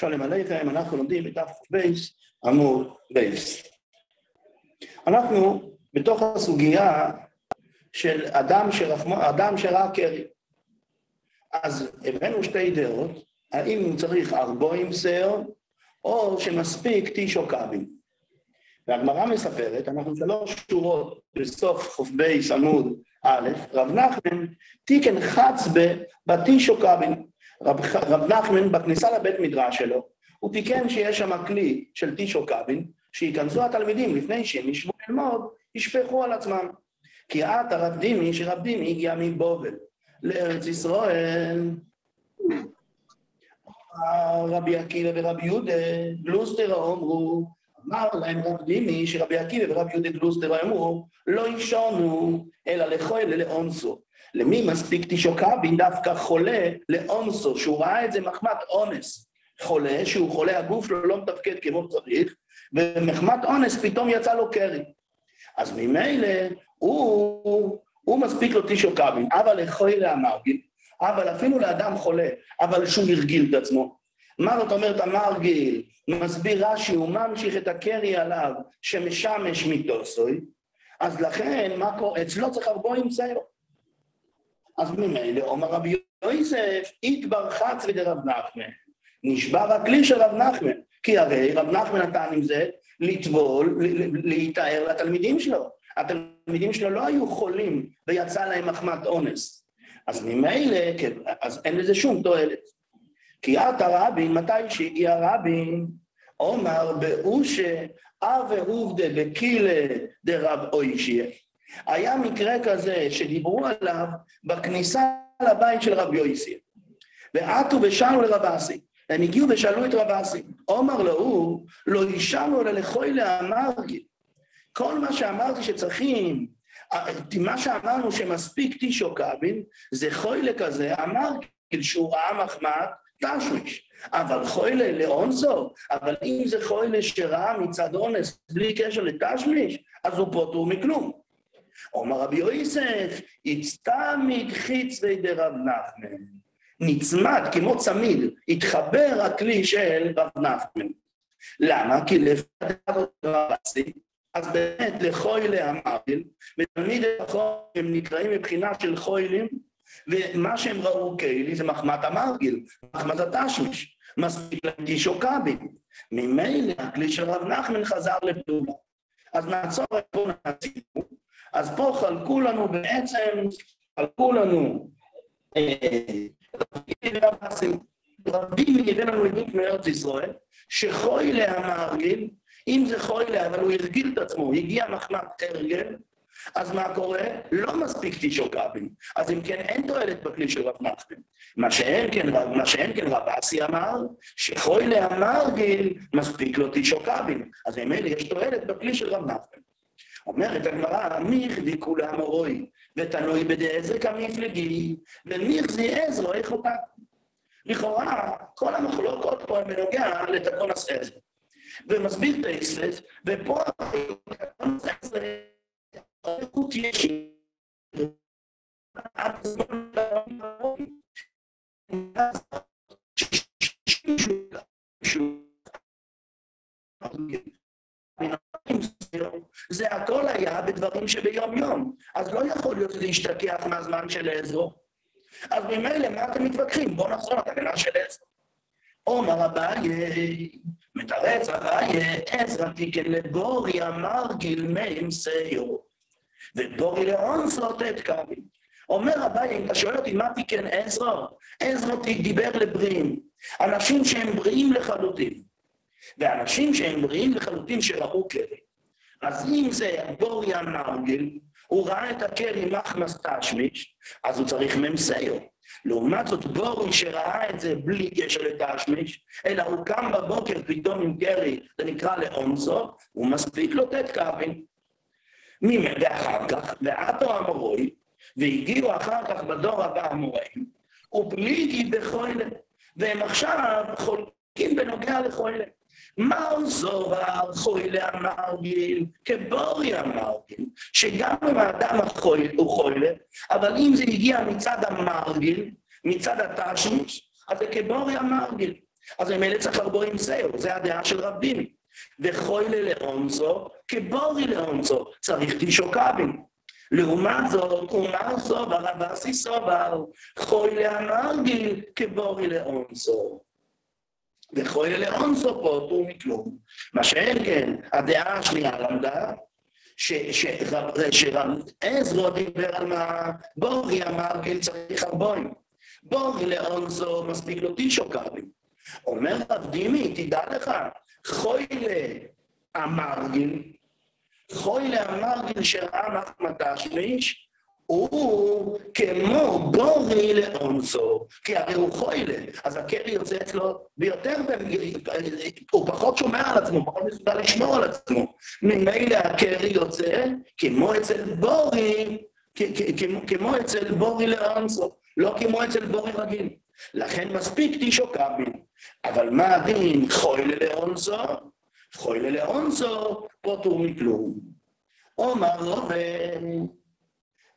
שלום עליכם, אנחנו לומדים בדף בייס, עמוד בייס. אנחנו בתוך הסוגיה של אדם, שרחמו, אדם שראה קרי. אז הבאנו שתי דעות, האם צריך ארבעים שיער, או שמספיק או קבין. והגמרא מספרת, אנחנו שלוש שורות בסוף ח"ב עמוד א', רב נחמן תיקן בטיש או קבין. רב, רב נחמן בכניסה לבית מדרש שלו, הוא תיקן שיש שם כלי של טיש או קבין, שייכנסו התלמידים לפני שהם ישבו ללמוד, ישפכו על עצמם. כי את הרב דימי, שרב דימי הגיע מבובל לארץ ישראל. רבי עקיבא ורבי יהודה גלוסטר אמרו, אמר להם רב דימי שרבי עקיבא ורבי יהודה גלוסטר אמרו, לא ישונו אלא לכוי לאונסו. למי מספיק תשוקבין דווקא חולה לאונסו, שהוא ראה את זה מחמת אונס. חולה, שהוא חולה, הגוף שלו לא מתפקד כמו צריך, ומחמת אונס פתאום יצא לו קרי. אז ממילא הוא, הוא מספיק לו תשוקבין, אבל לכוי לאמרגיל, אבל אפילו לאדם חולה, אבל שהוא הרגיל את עצמו. מה זאת אומרת המרגיל? מסביר רש"י, הוא ממשיך את הקרי עליו שמשמש מתוסוי, אז לכן, מה קורה? אצלו צריך הרבה ציור. אז ממילא אומר רבי יוסף, איתבר חץ ודרב נחמן. נשבר הכלי של רב נחמן, כי הרי רב נחמן נתן עם זה לטבול, להתאר לתלמידים שלו. התלמידים שלו לא היו חולים ויצא להם מחמת אונס. אז ממילא, כן, אז אין לזה שום תועלת. כי את הרבין, מתי שהגיע הרבין, אומר באושה אבי עובדה בקילה דרב אוישיה. היה מקרה כזה שדיברו עליו בכניסה לבית של רבי יויסי. ועטו ושאלו לרב אסי. הם הגיעו ושאלו את רב אסי. אומר לו הוא, לא אישרנו אלא לכוי לאמרגי. כל מה שאמרתי שצריכים, מה שאמרנו שמספיק טישו קבין, זה חוילה כזה, אמר שהוא ראה מחמד, תשמיש. אבל חוילה לאונזו, אבל אם זה חוילה שראה מצד אונס בלי קשר לתשמיש, אז הוא פוטור מכלום. אומר רבי יוסף, הצטמיד חיץ בידי רב נחמן. נצמד כמו צמיד, התחבר הכלי של רב נחמן. למה? כי לפי רבסי, אז באמת לחוילה המרגיל, ותלמיד החול הם נקראים מבחינה של חוילים, ומה שהם ראו כאלי זה מחמת המרגיל, מחמת התשמיש, מספיק להם גישו קבין. ממילא הכלי של רב נחמן חזר לפעולה. אז נעצור את פה נעצינו, אז פה חלקו לנו בעצם, חלקו לנו רבים לנו עדות מארץ ישראל, שחוילה המרגיל, אם זה חוילה, אבל הוא הרגיל את עצמו, הגיע מחמת הרגל, אז מה קורה? לא מספיק תשעו קבין. אז אם כן, אין תועלת בכלי של רב נחמן. מה שאין כן, מה שאין כן רב אסי אמר, שחוילה המרגיל, מספיק לו תשעו קבין. אז ממילא יש תועלת בכלי של רב נחמן. אומרת הגמרא, מיכדי כולה מורוי, ותלוי בדעזר כמפלגי, ומיכזי עזרו איך אותה. לכאורה, כל המחלוקות פה הן בנוגע לתקונס עזר. ומסביר טייסט, ופה תקונס עזר, איכות ישיר. זמן זה הכל היה בדברים שביום יום. אז לא יכול להיות שזה ישתכח מהזמן של עזרו. אז ממילא, מה אתם מתווכחים? בואו נחזור לתקנה של עזרו. עומר אביי, מתרץ אביי, עזרא תיקן לבורי אמר גילמי סיור. ובורי לאונסות את קווים. אומר אביי, אם אתה שואל אותי מה תיקן עזרא, עזרא דיבר לבריאים. אנשים שהם בריאים לחלוטין. ואנשים שהם בריאים לחלוטין שראו קרי. אז אם זה בוריה מרגל, הוא ראה את הקרי מחמס תשמיש, אז הוא צריך ממסיו. לעומת זאת בורי שראה את זה בלי קשר לתשמיש, אלא הוא קם בבוקר פתאום עם קרי, זה נקרא לאונסו, הוא מספיק לו תת קווין. ואחר כך, ועטו המורוי, והגיעו אחר כך בדור הבא המוראים, ובליגי בחוילה, והם עכשיו חולקים בנוגע לחוילה. מר זוהר חוילה המרגיל, כבורי המרגיל, שגם אם האדם הוא חוילה, אבל אם זה הגיע מצד המרגיל, מצד התשמיש, אז זה כבורי המרגיל. אז ממילא צריך לבוא עם סיור, זה הדעה של רב דימי. וחוילה לאונזו כבורי לאונזו, צריך תישו קבין. לעומת זאת, אומר סובר, אבסי סובר, חוילה המרגיל כבורי לאונזו. וחוילה לאונזו פה פטור מכלום. מה שאין כן, הדעה השנייה למדה, שעזרא דיבר על מה בורי המרגיל צריך ארבעים. בורי לאונזו מספיק לו תישו קבין. אומר רב דימי, תדע לך, חוילה המרגיל, חוילה המרגיל שראה מחמתה שליש, הוא כמו בורי לאונסו, כי הרי הוא חוילה, אז הקרי יוצא אצלו ביותר, הוא פחות שומע על עצמו, פחות מסוגל לשמור על עצמו. ממילא הקרי יוצא כמו אצל בורי, כמו אצל בורי לאונסו, לא כמו אצל בורי רגיל. לכן מספיק תישו קבין. אבל מה הדין חוילה לאונזו? חוילה לאונזו פוטור מכלום. אומר רובן,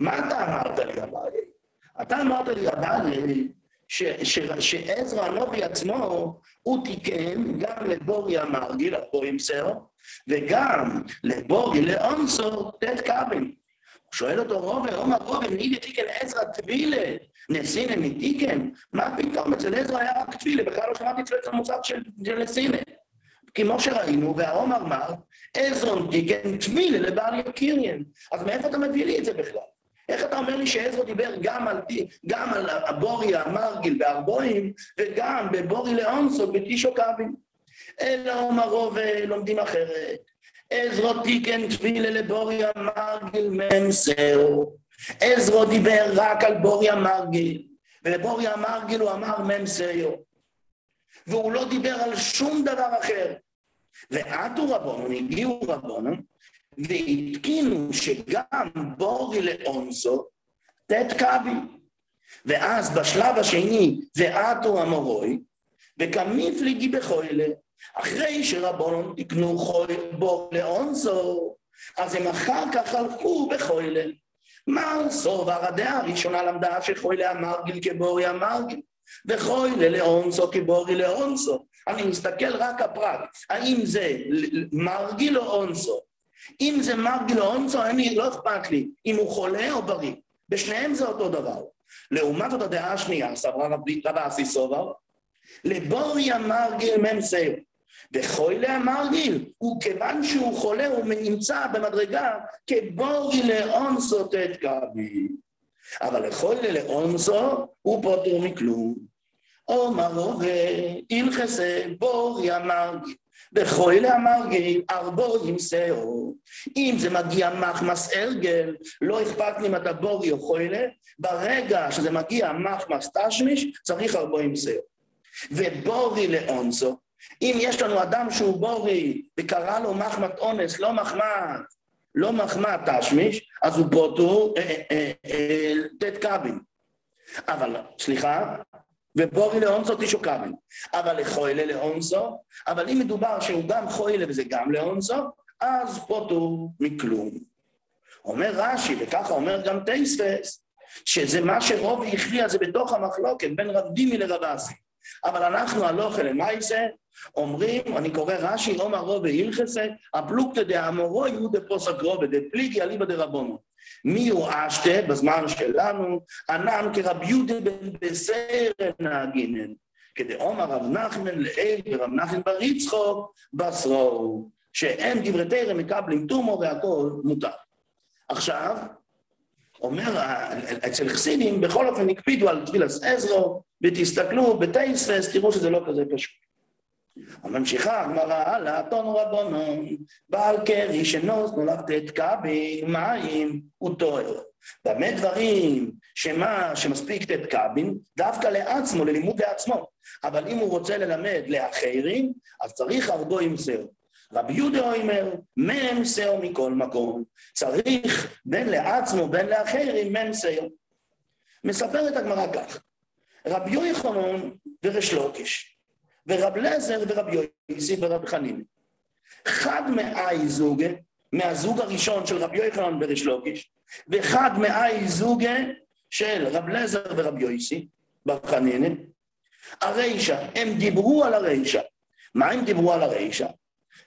מה אתה אמרת לי אביי? אתה אמרת לי אביי שעזרא הנובי עצמו, הוא תיקן גם לבורי המרגיל, הבורים סרו, וגם לבורי לאונסו תת קבין. הוא שואל אותו רובה, אומר רובה, מי תיקן עזרא טבילה? נסינא מתיקן? מה פתאום, אצל עזרא היה רק תפילה, בכלל לא שמעתי אצלו את המושג של נסינא. כמו שראינו, והאום אמר, עזרון תיקן תפילה לבעל יקיריאן. אז מאיפה אתה מביא לי את זה בכלל? איך אתה אומר לי שעזרו דיבר גם על, גם על הבורי המרגיל בארבועים, וגם בבורי לאונסו בתישו קבין? אלא אומר רוב לומדים אחרת. עזרו תיקן תפילה לבורי המרגיל ממסרו. עזרו דיבר רק על בוריה מרגיל, ולבוריה מרגיל הוא אמר מ"ם סיו. והוא לא דיבר על שום דבר אחר. ועטו רבונון, הגיעו רבונון, והתקינו שגם בורי לאונסו תת קבי. ואז בשלב השני, ועטו המורוי, וכמיפליגי בחוילה, אחרי שרבונון תקנו בור לאונסו, אז הם אחר כך הלכו בחוילה. מה סובר הדעה הראשונה למדה שחוי לאמרגיל כבורי אמרגיל, וחוי ללאונסו כבורי לאונסו. אני מסתכל רק הפרט, האם זה מרגיל או אונסו. אם זה מרגיל או אונסו, אני, לא אכפת לי אם הוא חולה או בריא. בשניהם זה אותו דבר. לעומת זאת הדעה השנייה, סברה רבי אסי סובר, לבורי המרגיל ממסר. וחוילה המרגיל, וכיוון שהוא חולה הוא נמצא במדרגה כבורי לאונסו תתקבי. אבל לחוילה לאונסו הוא פוטר מכלום. אומרו והלכסה בורי המרגיל. וחוילה המרגיל ארבו ימסאו. אם זה מגיע מחמס ארגל, לא אכפת לי אם אתה בורי או חוילה, ברגע שזה מגיע מחמס תשמיש, צריך ארבו ימסאו. ובורי לאונסו, אם יש לנו אדם שהוא בורי וקרא לו מחמת אונס, לא מחמת, לא מחמת תשמיש, אז הוא פוטו אה, אה, אה, ט' קבין. אבל, סליחה, ובורי לאונסו תישו קבין. אבל לחוילה לאונסו, אבל אם מדובר שהוא גם חוילה וזה גם לאונסו, אז פוטו מכלום. אומר רש"י, וככה אומר גם טייספס, שזה מה שרוב הכריע זה בתוך המחלוקת בין רב דימי לרב אסי. אבל אנחנו הלוך אל מייסה, אומרים, אני קורא רש"י, אומר רובה הלכסה, הפלוגתא דאמורו יהיו דפוסק רובה, דפליגי אליבא דרבונו. מי הוא אשתה בזמן שלנו? ענן כרב יהודה בן בסר נהגינן. כדאומר רב נחמן לאל ורב נחמן בר יצחוק בשרו, שהם דברי תרם מקבלים תומו והכל מותר. עכשיו, אומר, אצל חסידים בכל אופן הקפידו על תפילת עזרו, ותסתכלו בטייספס, תראו שזה לא כזה פשוט. ממשיכה הגמרא הלאה, תונו רבונון, בעל קרי שנוס נולד תתקע במים וטוהר. במה דברים שמה שמספיק תתקבין, דווקא לעצמו, ללימוד לעצמו. אבל אם הוא רוצה ללמד לאחרים, אז צריך הרגו עם סר. רבי יהודה אומר, מם סר מכל מקום. צריך בין לעצמו, בין לאחרים, מם סר. מספרת הגמרא כך, רבי יוחנן ורש לוקיש, ורב לזר ורבי יויסי ורב חנין. חד מאי זוגה, מהזוג הראשון של רבי יוחנן ורש לוקיש, וחד מאי זוגה של רב לזר ורבי יויסי, בר חנינן, הרישא, הם דיברו על הרישא. מה הם דיברו על הרישא?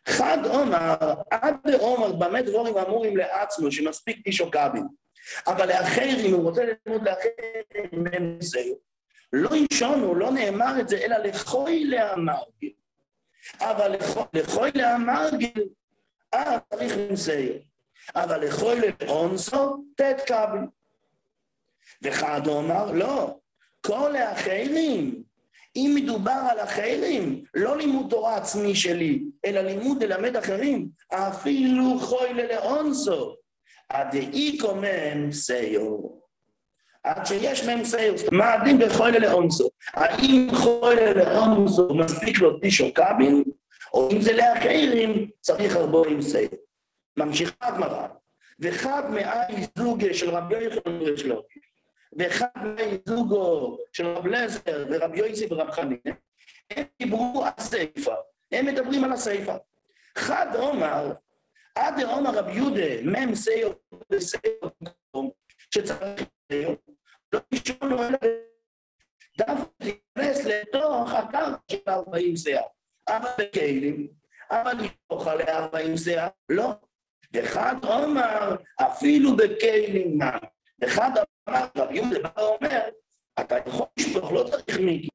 חד עומר, עד עומר, במה דבורים אמורים לעצמו, שמספיק אישו קבין. אבל לאחרים, הוא רוצה ללמוד לאחרים, הם זהו. לא ישונו, לא נאמר את זה, אלא לכוי להמרגיל. אבל לכוי להמרגיל, אה, צריך לנסייר. אבל לכוי לאונסו, תת קבל. וחד אומר, לא, כל האחרים, אם מדובר על אחרים, לא לימוד תורה עצמי שלי, אלא לימוד ללמד אחרים, אפילו חוי ללאונסו, עד איקו מם סיור. עד שיש מהם סייר, מה הדין בחוי ללאונסו? האם חוי ללאונסו מספיק לו טישו קבין, או אם זה לאחרים, צריך הרבה עם סייר. ממשיכה הגמרא, ואחד מאי זוגה של רבי יוחנן ושלוש, ואחד מאי זוגו של רב לזר ורבי יוסי ורב חנין, הם דיברו על סיפא, הם מדברים על הסיפא. חד עומר, עד עומר רבי יהודה, מם סייר וסייר, שצריך 40 זיעה. אבל בכלים, אבל לתוך עליה 40 זיעה, לא. אחד אומר, אפילו בכלים מה. אחד אמר, רבי יהודה בא ואומר, אתה יכול לשפוך, לא צריך מיקרו.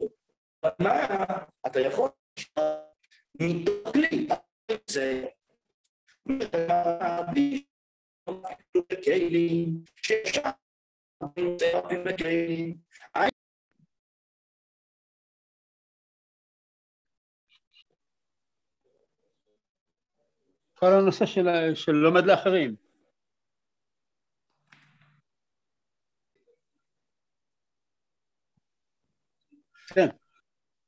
כל הנושא של, של לומד לאחרים. כן.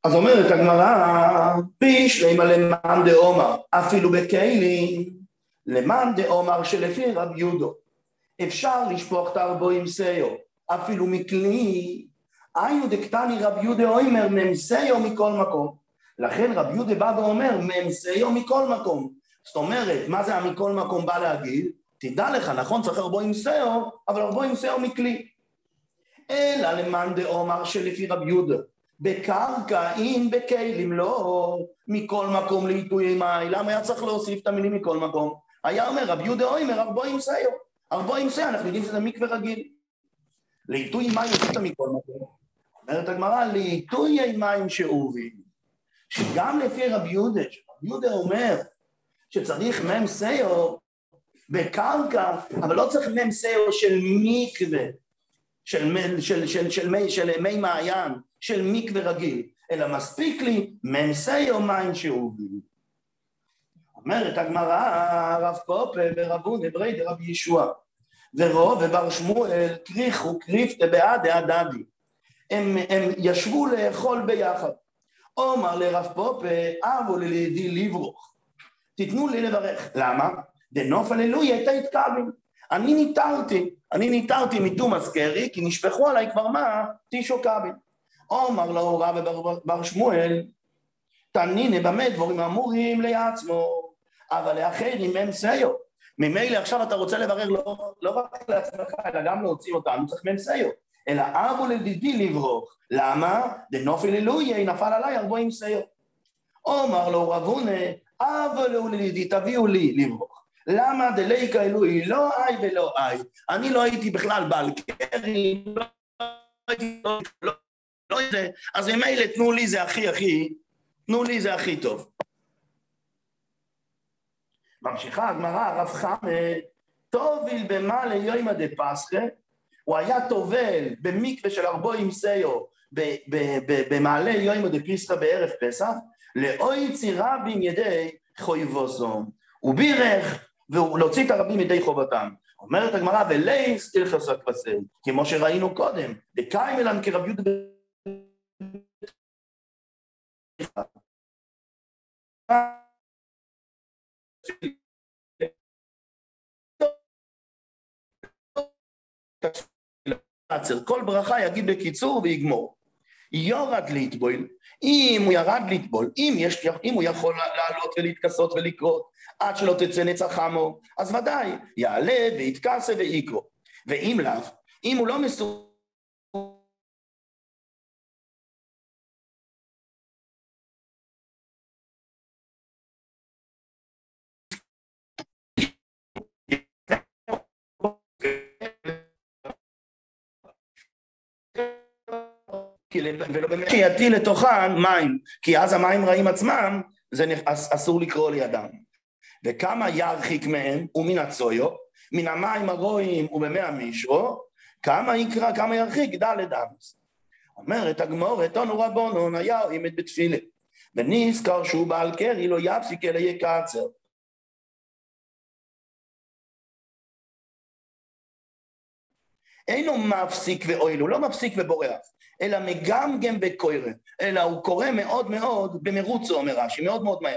אז אומרת הגמרא, בישלימה למאן דעומר, אפילו בכלים, למאן דעומר שלפי רב יהודו. אפשר לשפוך את הארבעים סיו, אפילו מכלי, היינו דקטני רב יהודה אוימר ממסיו מכל מקום. לכן רב יהודה בא ואומר ממסיו מכל מקום. זאת אומרת, מה זה המכל מקום בא להגיד? תדע לך, נכון צריך ארבעים סיו, אבל ארבעים סיו מכלי. אלא למאן דאומר שלפי רב יהודה, בקרקע אם בכלים לא, מכל מקום לעיתוי מים, למה היה צריך להוסיף את המילים מכל מקום? היה אומר רב יהודה אוימר ארבעים סיו. ארבעים זה, אנחנו יודעים שזה מקווה רגיל. לעיתוי מים עשית מכל מקום. אומרת הגמרא, לעיתוי מים שאובים, שגם לפי רבי יהודה, שרבי יהודה אומר שצריך מם סיור בקרקע, אבל לא צריך מם סיור של מקווה, של, של, של, של, מי, של מי מעיין, של מקווה רגיל, אלא מספיק לי מם סיור מים שאובים. אומרת הגמרא, רב פופה ורבון אברי דרבי ישוע, ורוב ובר שמואל קריחו קריפתא בעד הדדי. הם, הם ישבו לאכול ביחד. אומר לרב פופה, אבו ללידי לברוך. תיתנו לי לברך. למה? דנוף הללוי הייתה התקרבים. אני ניתרתי, אני ניתרתי מתומאס קרי, כי נשפכו עליי כבר מה? טישו קבין. אומר לו רב בר שמואל, תניני במה דבורים אמורים לעצמו. אבל לאחרים הם סיו. ממילא עכשיו אתה רוצה לברר לא, לא רק לעצמך, אלא גם להוציא אותנו, צריך מהם סיו. אלא אבו לדידי לברוך. למה? דנופל אלוהי נפל עליי ארבעים סיו. אומר לו רבונה, אבו לדידי תביאו לי לברוך. למה דליקה אלוהי לא איי ולא איי. אני לא הייתי בכלל בעל קרי, לא הייתי, לא, לא, לא, אז ממילא תנו לי זה הכי הכי, תנו לי זה הכי טוב. ממשיכה הגמרא, הרב חמד, טוביל במעלה יוימא דפסחא, הוא היה טובל במקווה של ארבעים סיו במעלה יוימא דפסחא בערב פסח, לאוי צירבים ידי חויבוסום. הוא בירך ולהוציא את הרבים ידי חובתם. אומרת הגמרא, ולייס תלכס הכבשי, כמו שראינו קודם, דקיימלן כרב יהודה כל ברכה יגיד בקיצור ויגמור. יורד לטבול, אם הוא ירד לטבול, אם, יש, אם הוא יכול לעלות ולהתכסות ולקרות עד שלא תצא נצח חמו, אז ודאי, יעלה ויתכסה ויקרו. ואם לאו, אם הוא לא מסוגל ולא באמת שיטיל לתוכן מים, כי אז המים רעים עצמם, זה אסור לקרוא לידם. וכמה ירחיק מהם, ומן הצויו, מן המים הרועים ובמאה מישרו, כמה יקרא, כמה ירחיק, דלת אמס. אומרת הגמור, אתונו רבונון היה עימת בתפילה. ונזכר שהוא בעל קרי לא יפסיק אלא יקצר. אינו מפסיק ואוהל, הוא לא מפסיק ובורח, אלא מגמגם בקוירה, אלא הוא קורא מאוד מאוד במרוצו, אומר רש"י, מאוד מאוד מהר.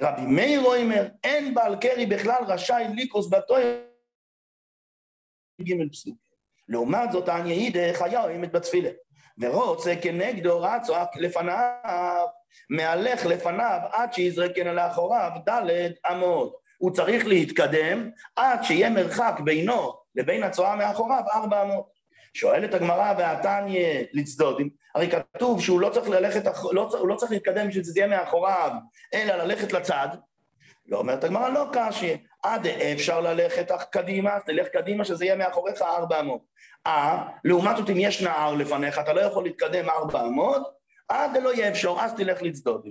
רבי מאיר אומר, אין בעל קרי בכלל רשאי ליקוס בתויר ג' פסוק. לעומת זאת, העניין יידך היה עומד בתפילה. ורוצה כנגדו רצו לפניו, מהלך לפניו עד שיזרקן לאחוריו דלת אמות. הוא צריך להתקדם עד שיהיה מרחק בינו לבין הצואה מאחוריו ארבע אמות. שואלת הגמרא והתניא לצדוד, הרי כתוב שהוא לא צריך ללכת, לא, הוא לא צריך להתקדם בשביל שזה יהיה מאחוריו, אלא ללכת לצד. לא אומרת הגמרא, לא קשי, עד אפשר ללכת קדימה, אז תלך קדימה שזה יהיה מאחוריך ארבע אמות. אה, לעומת זאת אם יש נהר לפניך, אתה לא יכול להתקדם ארבע אמות, עד לא יהיה אפשר, אז תלך לצדוד.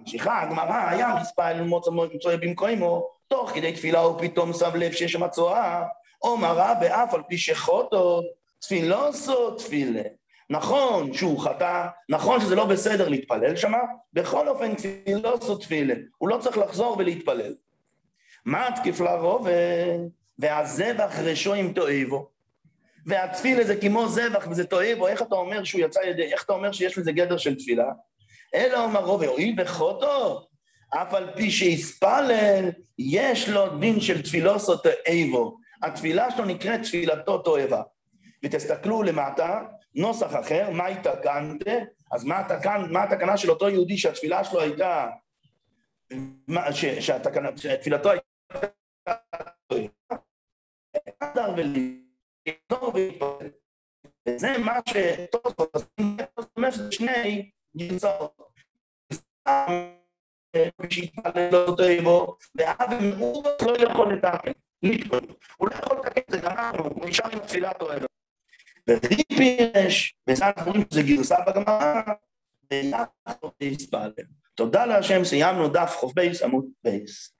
ממשיכה הגמרא, היה מספר מוצא במקומו, תוך כדי תפילה הוא פתאום שם לב שיש שם צואה, או מראה באף על פי שחוטו, תפילוסו תפילה. נכון שהוא חטא, נכון שזה לא בסדר להתפלל שמה, בכל אופן תפילוסו תפילה. הוא לא צריך לחזור ולהתפלל. מה תקיף לרובה? והזבח ראשו עם תועבו. והתפילה זה כמו זבח וזה תועבו, איך אתה אומר שהוא יצא ידי, איך אתה אומר שיש לזה גדר של תפילה? אלא אומר רובה, הואיל וחוטו, אף על פי שיספלל, יש לו דין של תפילוסו תועבו. התפילה שלו נקראת תפילתו תועבה. ותסתכלו למטה, נוסח אחר, מה התקנת? אז מה, התקנ, מה התקנה של אותו יהודי שהתפילה שלו הייתה, ש, שהתקנה, שתפילתו הייתה... וזה מה שטוב, אומר שני גרסאות. ואב ומאור לא יכול לתקן. הוא לא יכול לתקן זה, גמרנו, נשאר עם תפילת אוהב. וריפירש, וזה אנחנו רואים שזה גרסה בגמרא, ויחד יספלל. תודה להשם, סיימנו דף חוף בייס עמוד בייס.